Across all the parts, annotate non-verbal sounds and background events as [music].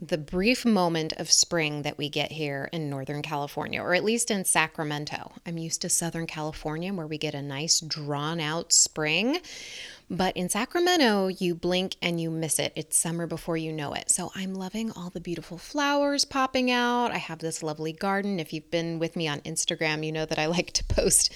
the brief moment of spring that we get here in Northern California, or at least in Sacramento. I'm used to Southern California where we get a nice drawn out spring. But in Sacramento, you blink and you miss it. It's summer before you know it. So I'm loving all the beautiful flowers popping out. I have this lovely garden. If you've been with me on Instagram, you know that I [laughs] like to post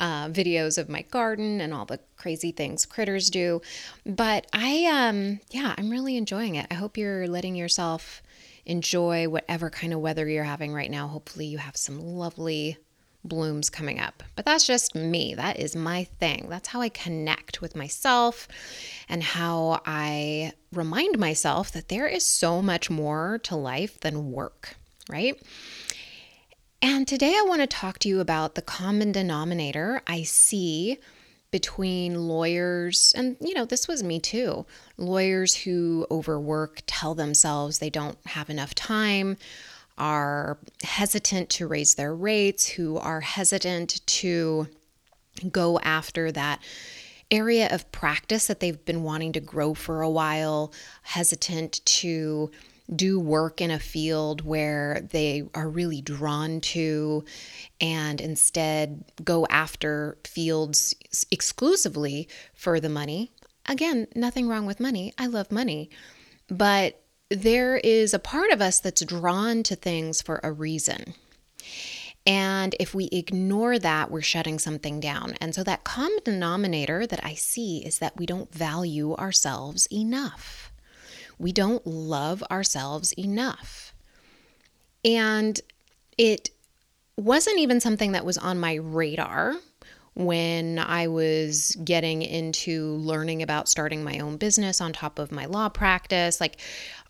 uh, videos of my garden and all the crazy things critters do. But I, um, yeah, I'm really enjoying it. I hope you're letting yourself enjoy whatever kind of weather you're having right now. Hopefully, you have some lovely blooms coming up. But that's just me. That is my thing. That's how I connect with myself and how I remind myself that there is so much more to life than work, right? And today I want to talk to you about the common denominator I see between lawyers, and you know, this was me too. Lawyers who overwork, tell themselves they don't have enough time, are hesitant to raise their rates, who are hesitant to go after that area of practice that they've been wanting to grow for a while, hesitant to do work in a field where they are really drawn to and instead go after fields exclusively for the money. Again, nothing wrong with money. I love money. But there is a part of us that's drawn to things for a reason. And if we ignore that, we're shutting something down. And so that common denominator that I see is that we don't value ourselves enough. We don't love ourselves enough. And it wasn't even something that was on my radar when I was getting into learning about starting my own business on top of my law practice. Like,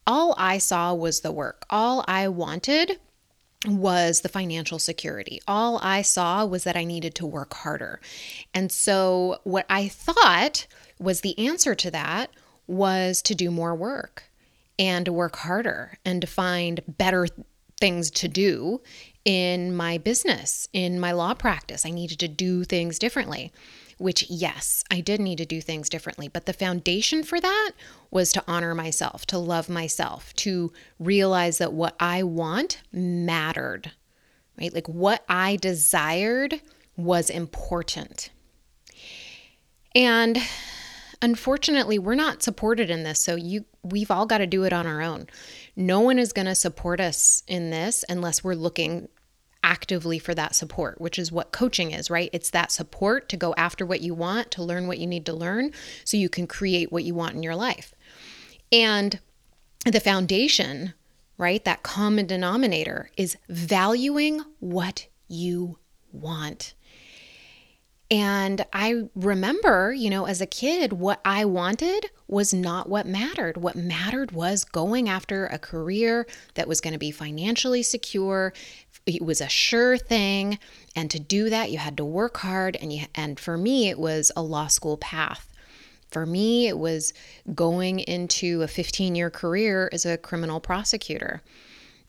all I saw was the work. All I wanted was the financial security. All I saw was that I needed to work harder. And so, what I thought was the answer to that was to do more work and work harder and to find better things to do in my business, in my law practice. I needed to do things differently which, yes, I did need to do things differently. But the foundation for that was to honor myself, to love myself, to realize that what I want mattered, right? Like what I desired was important. And unfortunately, we're not supported in this. So you we've all got to do it on our own. No one is going to support us in this unless we're looking actively for that support, which is what coaching is, right? It's that support to go after what you want, to learn what you need to learn so you can create what you want in your life. And the foundation, right, that common denominator is valuing what you want. And I remember, you know, as a kid, what I wanted was not what mattered. What mattered was going after a career that was going to be financially secure, it was a sure thing and to do that you had to work hard and you and for me it was a law school path for me it was going into a 15 year career as a criminal prosecutor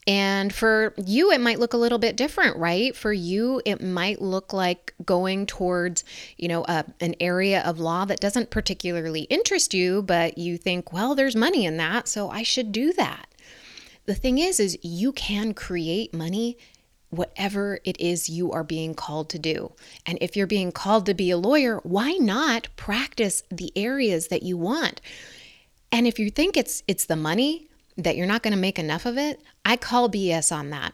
and for you, it might look a little bit different, right? For you, it might look like going towards, you know, a, an area of law that doesn't particularly interest you, but you think, well, there's money in that, so I should do that. The thing is, is you can create money whatever it is you are being called to do. And if you're being called to be a lawyer, why not practice the areas that you want? And if you think it's it's the money that you're not going to make enough of it, I call BS on that.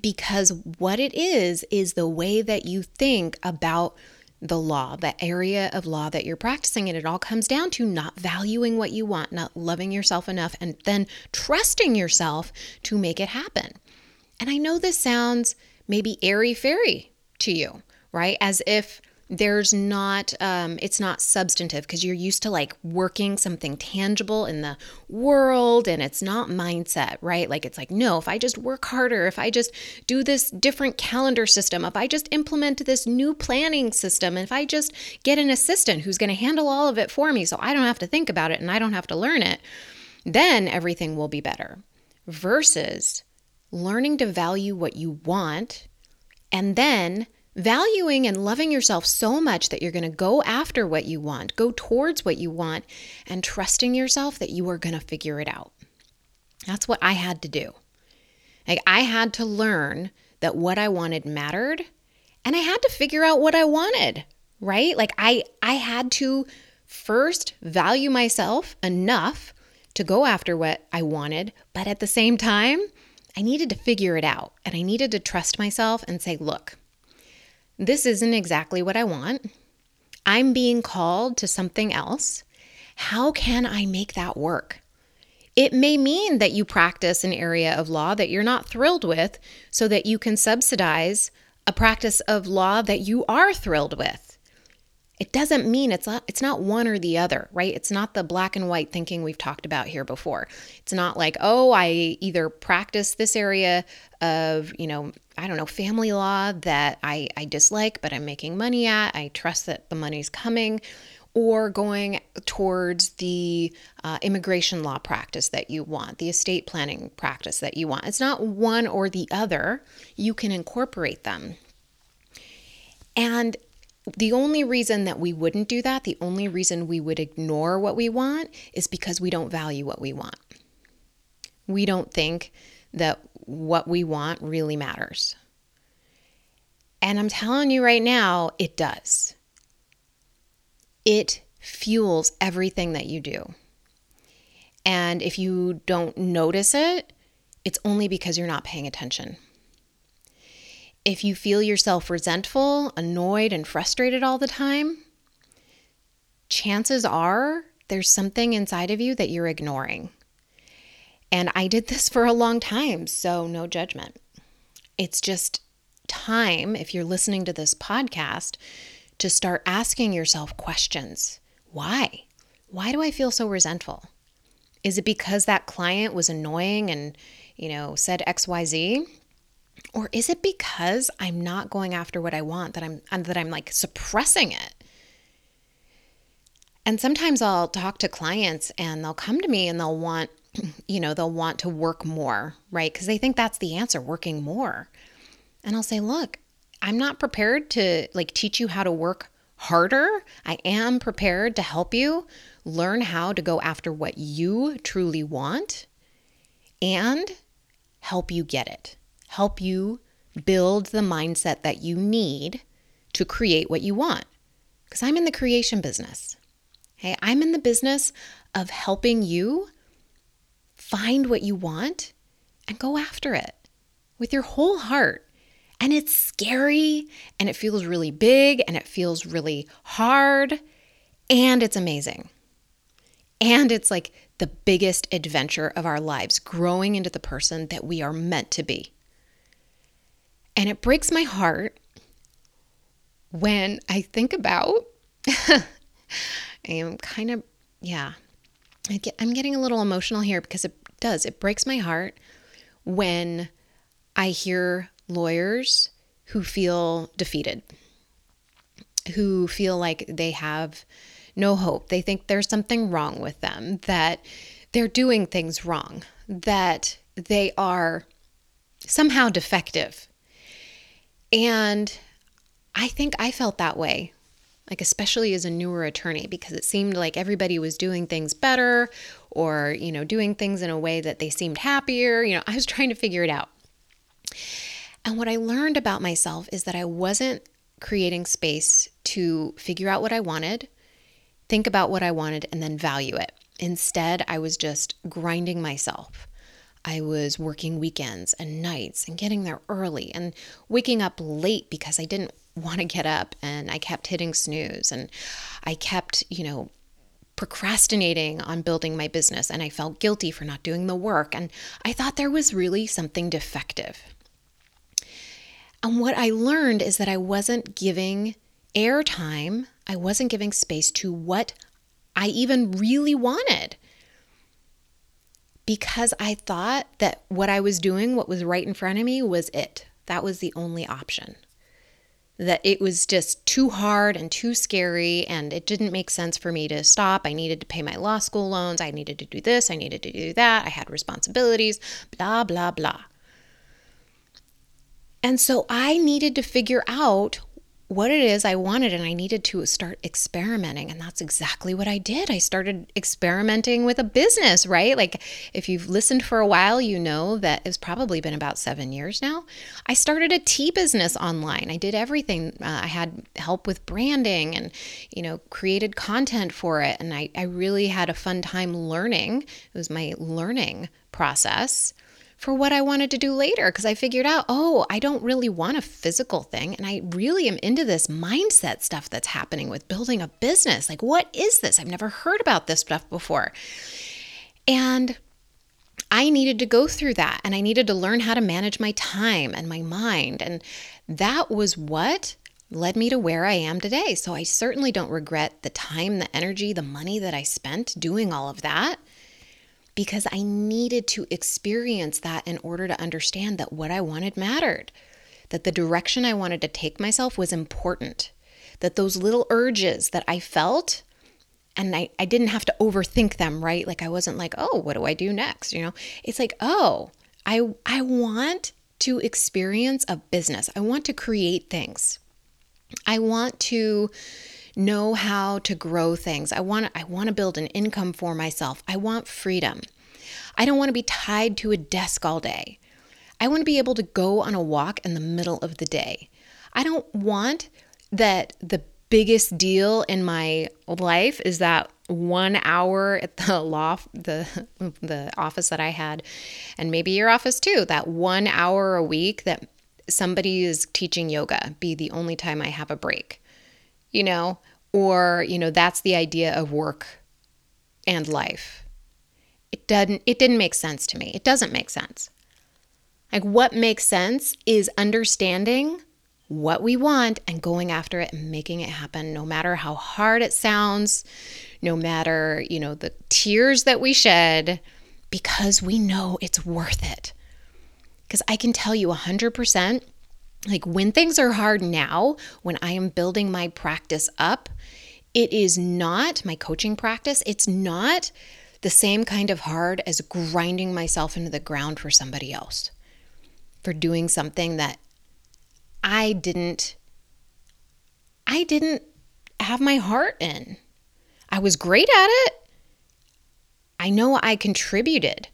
Because what it is is the way that you think about the law, the area of law that you're practicing. And it all comes down to not valuing what you want, not loving yourself enough, and then trusting yourself to make it happen. And I know this sounds maybe airy fairy to you, right? As if there's not um, it's not substantive because you're used to like working something tangible in the world and it's not mindset right like it's like no if i just work harder if i just do this different calendar system if i just implement this new planning system if i just get an assistant who's going to handle all of it for me so i don't have to think about it and i don't have to learn it then everything will be better versus learning to value what you want and then valuing and loving yourself so much that you're going to go after what you want, go towards what you want, and trusting yourself that you are going to figure it out. That's what I had to do. Like, I had to learn that what I wanted mattered, and I had to figure out what I wanted, right? Like, I, I had to first value myself enough to go after what I wanted, but at the same time, I needed to figure it out and I needed to trust myself and say, look, this isn't exactly what I want. I'm being called to something else. How can I make that work? It may mean that you practice an area of law that you're not thrilled with so that you can subsidize a practice of law that you are thrilled with it doesn't mean it's not it's not one or the other right it's not the black and white thinking we've talked about here before it's not like oh i either practice this area of you know i don't know family law that i i dislike but i'm making money at i trust that the money's coming or going towards the uh, immigration law practice that you want, the estate planning practice that you want. It's not one or the other. You can incorporate them. And the only reason that we wouldn't do that, the only reason we would ignore what we want is because we don't value what we want. We don't think that what we want really matters. And I'm telling you right now, it does. It fuels everything that you do. And if you don't notice it, it's only because you're not paying attention. If you feel yourself resentful, annoyed, and frustrated all the time, chances are there's something inside of you that you're ignoring. And I did this for a long time, so no judgment. It's just time, if you're listening to this podcast, to start asking yourself questions. Why? Why do I feel so resentful? Is it because that client was annoying and, you know, said XYZ? Or is it because I'm not going after what I want that I'm that I'm like suppressing it? And sometimes I'll talk to clients and they'll come to me and they'll want, [clears throat] you know, they'll want to work more, right? Because they think that's the answer, working more. And I'll say, look, I'm not prepared to like teach you how to work harder. I am prepared to help you learn how to go after what you truly want and help you get it help you build the mindset that you need to create what you want. Because I'm in the creation business. Hey, I'm in the business of helping you find what you want and go after it with your whole heart. And it's scary and it feels really big and it feels really hard and it's amazing. And it's like the biggest adventure of our lives, growing into the person that we are meant to be. And it breaks my heart when I think about, [laughs] I am kind of, yeah, I get, I'm getting a little emotional here because it does. It breaks my heart when I hear lawyers who feel defeated, who feel like they have no hope. They think there's something wrong with them, that they're doing things wrong, that they are somehow defective and I think I felt that way, like especially as a newer attorney, because it seemed like everybody was doing things better or, you know, doing things in a way that they seemed happier. You know, I was [laughs] trying to figure it out. And what I learned about myself is that I wasn't creating space to figure out what I wanted, think about what I wanted, and then value it. Instead, I was just grinding myself. I was working weekends and nights and getting there early and waking up late because I didn't want to get up and I kept hitting snooze and I kept, you know, procrastinating on building my business and I felt guilty for not doing the work and I thought there was really something defective. And what I learned is that I wasn't giving airtime. I wasn't giving space to what I even really wanted because I thought that what I was doing, what was right in front of me, was it. That was the only option. That it was just too hard and too scary, and it didn't make sense for me to stop. I needed to pay my law school loans. I needed to do this. I needed to do that. I had responsibilities, blah, blah, blah. And so I needed to figure out what it is I wanted and I needed to start experimenting. And that's exactly what I did. I started experimenting with a business, right? Like, if you've listened for a while, you know that it's probably been about seven years now. I started a tea business online. I did everything. Uh, I had help with branding and, you know, created content for it. And I, I really had a fun time learning. It was my learning process for what I wanted to do later because I figured out, oh, I don't really want a physical thing. And I really am into this mindset stuff that's happening with building a business. Like, what is this? I've never heard about this stuff before. And I needed to go through that and I needed to learn how to manage my time and my mind. And that was what led me to where I am today. So I certainly don't regret the time, the energy, the money that I spent doing all of that because I needed to experience that in order to understand that what I wanted mattered, that the direction I wanted to take myself was important, that those little urges that I felt, and I, I didn't have to overthink them, right? Like I wasn't like, oh, what do I do next? You know, it's like, oh, I I want to experience a business. I want to create things. I want to know how to grow things. I want I want to build an income for myself. I want freedom. I don't want to be tied to a desk all day. I want to be able to go on a walk in the middle of the day. I don't want that the biggest deal in my life is that one hour at the law the the office that I had and maybe your office too that one hour a week that somebody is teaching yoga be the only time I have a break you know, or, you know, that's the idea of work and life. It doesn't it didn't make sense to me. It doesn't make sense. Like what makes sense is understanding what we want and going after it and making it happen no matter how hard it sounds, no matter, you know, the tears that we shed because we know it's worth it. Cuz I can tell you 100% like when things are hard now, when I am building my practice up, it is not my coaching practice, it's not the same kind of hard as grinding myself into the ground for somebody else, for doing something that I didn't I didn't have my heart in. I was great at it. I know I contributed.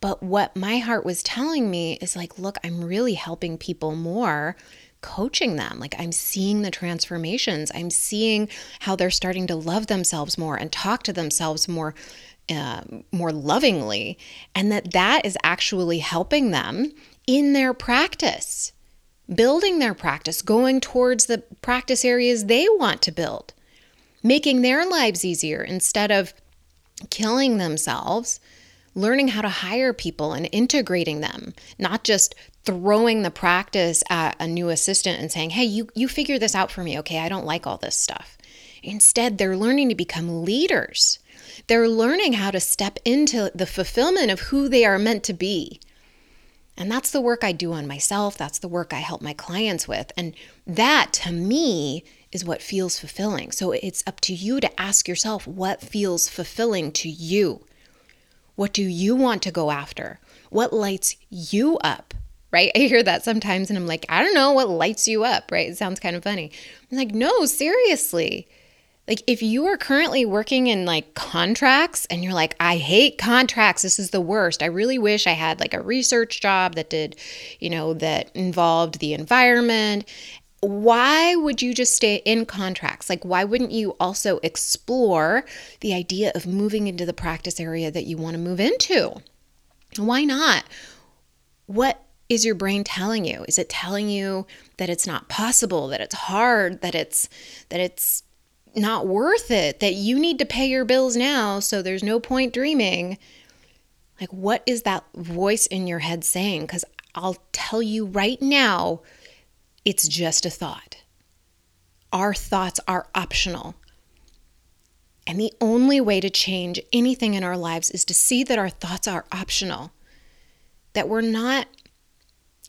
But what my heart was telling me is like, look, I'm really helping people more coaching them. Like I'm seeing the transformations. I'm seeing how they're starting to love themselves more and talk to themselves more uh, more lovingly and that that is actually helping them in their practice building their practice going towards the practice areas they want to build making their lives easier instead of killing themselves learning how to hire people and integrating them, not just throwing the practice at a new assistant and saying, "Hey, you you figure this out for me, okay? I don't like all this stuff." Instead, they're learning to become leaders. They're learning how to step into the fulfillment of who they are meant to be. And that's the work I do on myself. That's the work I help my clients with. And that to me is what feels fulfilling. So it's up to you to ask yourself what feels fulfilling to you. What do you want to go after? What lights you up? Right? I hear that sometimes and I'm like, I don't know what lights you up, right? It sounds kind of funny. I'm like, no, seriously. Like if you are currently working in like contracts and you're like, I hate contracts, this is the worst. I really wish I had like a research job that did, you know, that involved the environment why would you just stay in contracts? Like, why wouldn't you also explore the idea of moving into the practice area that you want to move into? Why not? What is your brain telling you? Is it telling you that it's not possible, that it's hard, that it's that it's not worth it, that you need to pay your bills now, so there's no point dreaming? Like what is that voice in your head saying? Cuz I'll tell you right now, it's just a thought. our thoughts are optional. And the only way to change anything in our lives is to see that our thoughts are optional, that we're not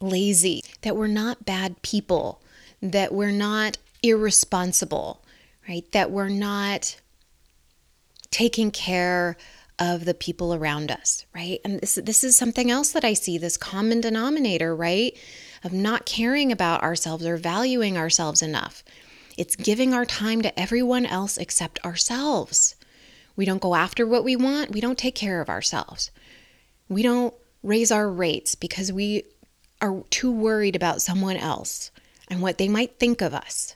lazy, that we're not bad people, that we're not irresponsible, right? That we're not taking care of the people around us, right? And this this is something else that I see this common denominator, right? Of not caring about ourselves or valuing ourselves enough. It's giving our time to everyone else except ourselves. We don't go after what we want, we don't take care of ourselves. We don't raise our rates because we are too worried about someone else and what they might think of us.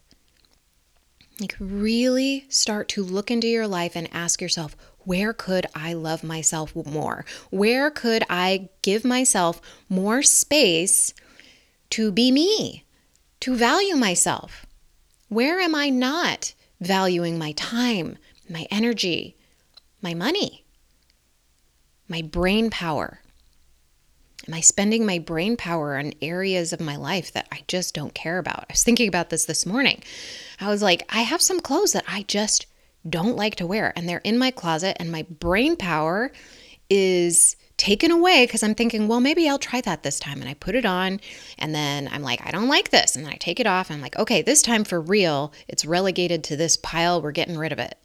Like, really start to look into your life and ask yourself, where could I love myself more? Where could I give myself more space to be me, to value myself? Where am I not valuing my time, my energy, my money, my brain power? Am I spending my brain power on areas of my life that I just don't care about? I was thinking about this this morning. I was like, I have some clothes that I just don't like to wear, and they're in my closet, and my brain power is taken away because I'm thinking, well, maybe I'll try that this time. And I put it on, and then I'm like, I don't like this. And then I take it off, and I'm like, okay, this time for real, it's relegated to this pile. We're getting rid of it.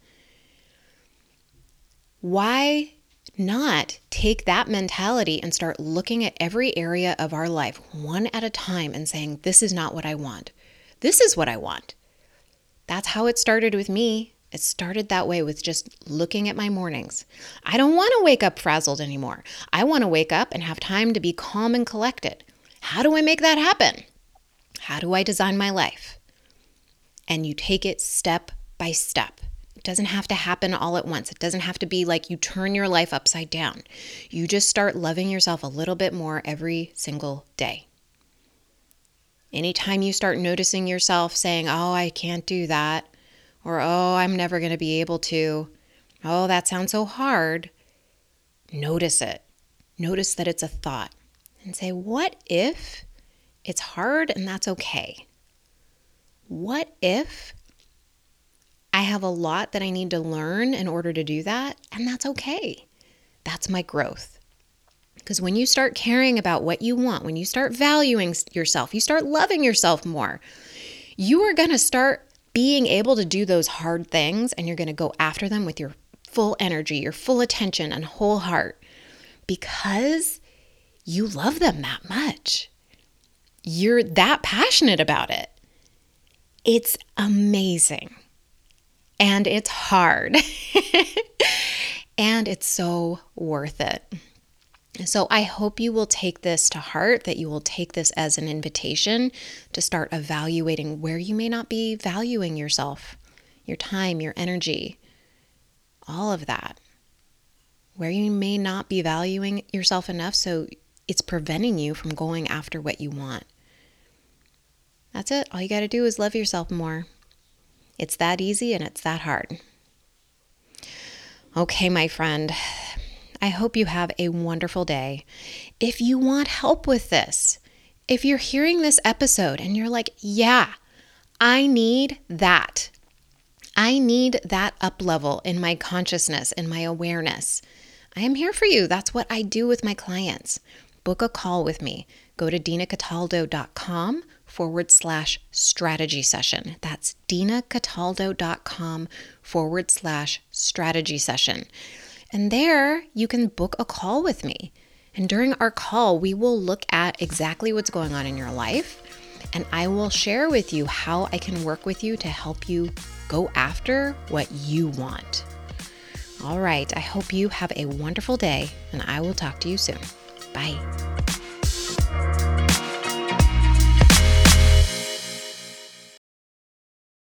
Why not take that mentality and start looking at every area of our life one at a time and saying, This is not what I want. This is what I want. That's how it started with me. It started that way with just looking at my mornings. I don't want to wake up frazzled anymore. I want to wake up and have time to be calm and collected. How do I make that happen? How do I design my life? And you take it step by step It doesn't have to happen all at once. It doesn't have to be like you turn your life upside down. You just start loving yourself a little bit more every single day. Anytime you start noticing yourself saying, Oh, I can't do that, or Oh, I'm never going to be able to, Oh, that sounds so hard, notice it. Notice that it's a thought and say, What if it's hard and that's okay? What if I have a lot that I need to learn in order to do that, and that's okay. That's my growth. Because when you start caring about what you want, when you start valuing yourself, you start loving yourself more, you are going to start being able to do those hard things and you're going to go after them with your full energy, your full attention, and whole heart because you love them that much. You're that passionate about it. It's amazing and it's hard. [laughs] and it's so worth it. So, I hope you will take this to heart, that you will take this as an invitation to start evaluating where you may not be valuing yourself, your time, your energy, all of that. Where you may not be valuing yourself enough, so it's preventing you from going after what you want. That's it. All you got to do is love yourself more. It's that easy and it's that hard. Okay, my friend, I hope you have a wonderful day. If you want help with this, if you're hearing this episode and you're like, yeah, I need that. I need that up level in my consciousness in my awareness. I am here for you. That's what I do with my clients. Book a call with me. Go to dinacataldo.com forward slash strategy session. That's dinacataldo.com forward slash strategy session. And there you can book a call with me. And during our call, we will look at exactly what's going on in your life. And I will share with you how I can work with you to help you go after what you want. All right, I hope you have a wonderful day, and I will talk to you soon. Bye.